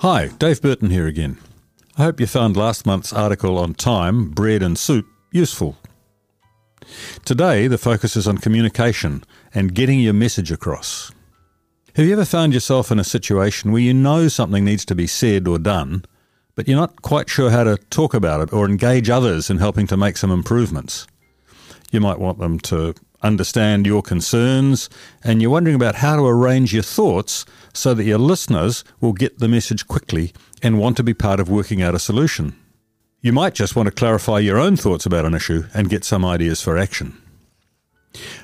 Hi, Dave Burton here again. I hope you found last month's article on time, bread, and soup useful. Today, the focus is on communication and getting your message across. Have you ever found yourself in a situation where you know something needs to be said or done, but you're not quite sure how to talk about it or engage others in helping to make some improvements? You might want them to understand your concerns, and you're wondering about how to arrange your thoughts so that your listeners will get the message quickly and want to be part of working out a solution. You might just want to clarify your own thoughts about an issue and get some ideas for action.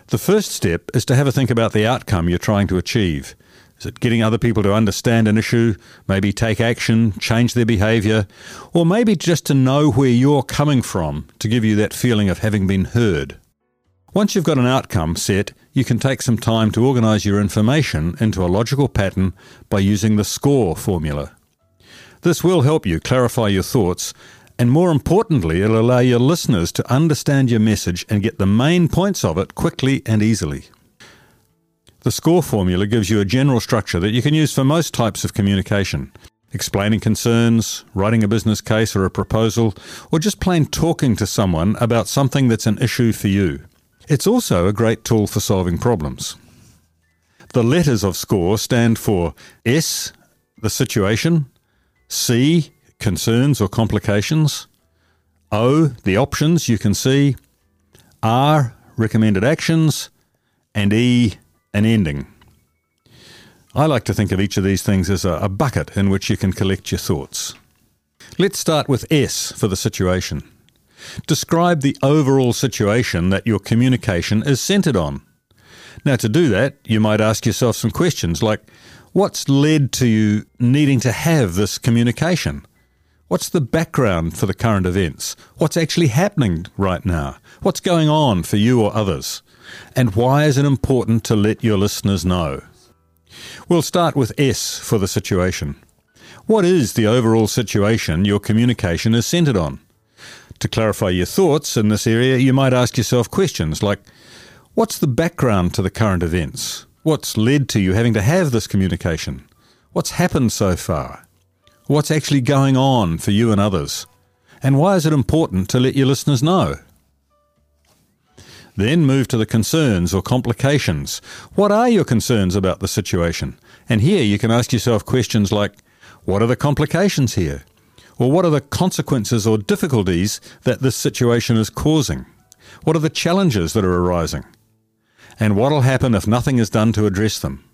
The first step is to have a think about the outcome you're trying to achieve. Is it getting other people to understand an issue, maybe take action, change their behaviour, or maybe just to know where you're coming from to give you that feeling of having been heard? Once you've got an outcome set, you can take some time to organise your information into a logical pattern by using the SCORE formula. This will help you clarify your thoughts, and more importantly, it'll allow your listeners to understand your message and get the main points of it quickly and easily. The SCORE formula gives you a general structure that you can use for most types of communication explaining concerns, writing a business case or a proposal, or just plain talking to someone about something that's an issue for you. It's also a great tool for solving problems. The letters of SCORE stand for S, the situation, C, concerns or complications, O, the options you can see, R, recommended actions, and E, an ending. I like to think of each of these things as a, bucket in which you can collect your thoughts. Let's start with S for the situation. Describe the overall situation that your communication is centered on. Now, to do that, you might ask yourself some questions like What's led to you needing to have this communication? What's the background for the current events? What's actually happening right now? What's going on for you or others? And why is it important to let your listeners know? We'll start with S for the situation. What is the overall situation your communication is centered on? To clarify your thoughts in this area, you might ask yourself questions like What's the background to the current events? What's led to you having to have this communication? What's happened so far? What's actually going on for you and others? And why is it important to let your listeners know? Then move to the concerns or complications. What are your concerns about the situation? And here you can ask yourself questions like What are the complications here? Or what are the consequences or difficulties that this situation is causing? What are the challenges that are arising? and what'll happen if nothing is done to address them.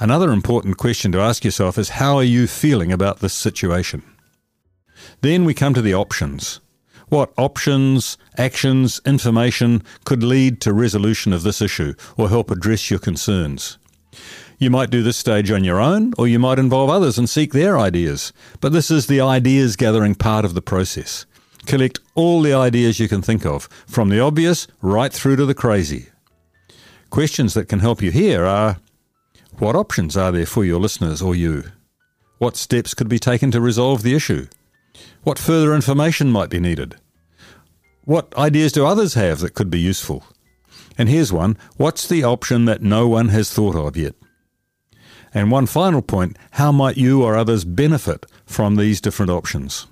Another important question to ask yourself is how are you feeling about this situation? Then we come to the options. What options, actions, information could lead to resolution of this issue or help address your concerns? You might do this stage on your own, or you might involve others and seek their ideas. But this is the ideas gathering part of the process. Collect all the ideas you can think of, from the obvious right through to the crazy. Questions that can help you here are what options are there for your listeners or you? What steps could be taken to resolve the issue? What further information might be needed? What ideas do others have that could be useful? And here's one what's the option that no one has thought of yet? And one final point how might you or others benefit from these different options?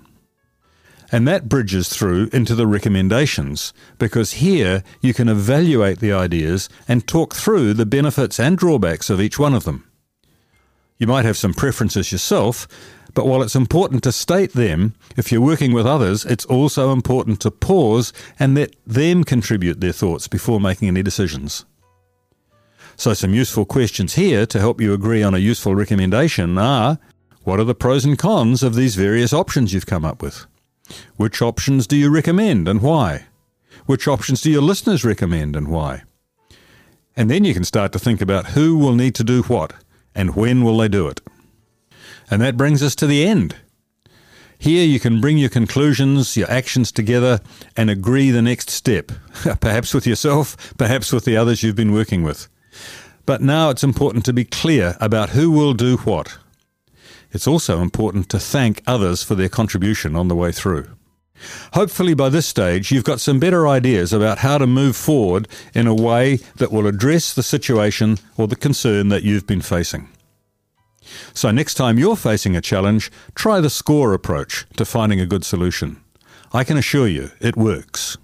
And that bridges through into the recommendations because here you can evaluate the ideas and talk through the benefits and drawbacks of each one of them. You might have some preferences yourself, but while it's important to state them, if you're working with others, it's also important to pause and let them contribute their thoughts before making any decisions. So, some useful questions here to help you agree on a useful recommendation are what are the pros and cons of these various options you've come up with? Which options do you recommend and why? Which options do your listeners recommend and why? And then you can start to think about who will need to do what and when will they do it. And that brings us to the end. Here you can bring your conclusions, your actions together, and agree the next step, perhaps with yourself, perhaps with the others you've been working with. But now it's important to be clear about who will do what it's also important to thank others for their contribution on the way through. Hopefully, by this stage, you've got some better ideas about how to move forward in a way that will address the situation or the concern that you've been facing. So next time you're facing a challenge, try the SCORE approach to finding a good solution. I can assure you it works.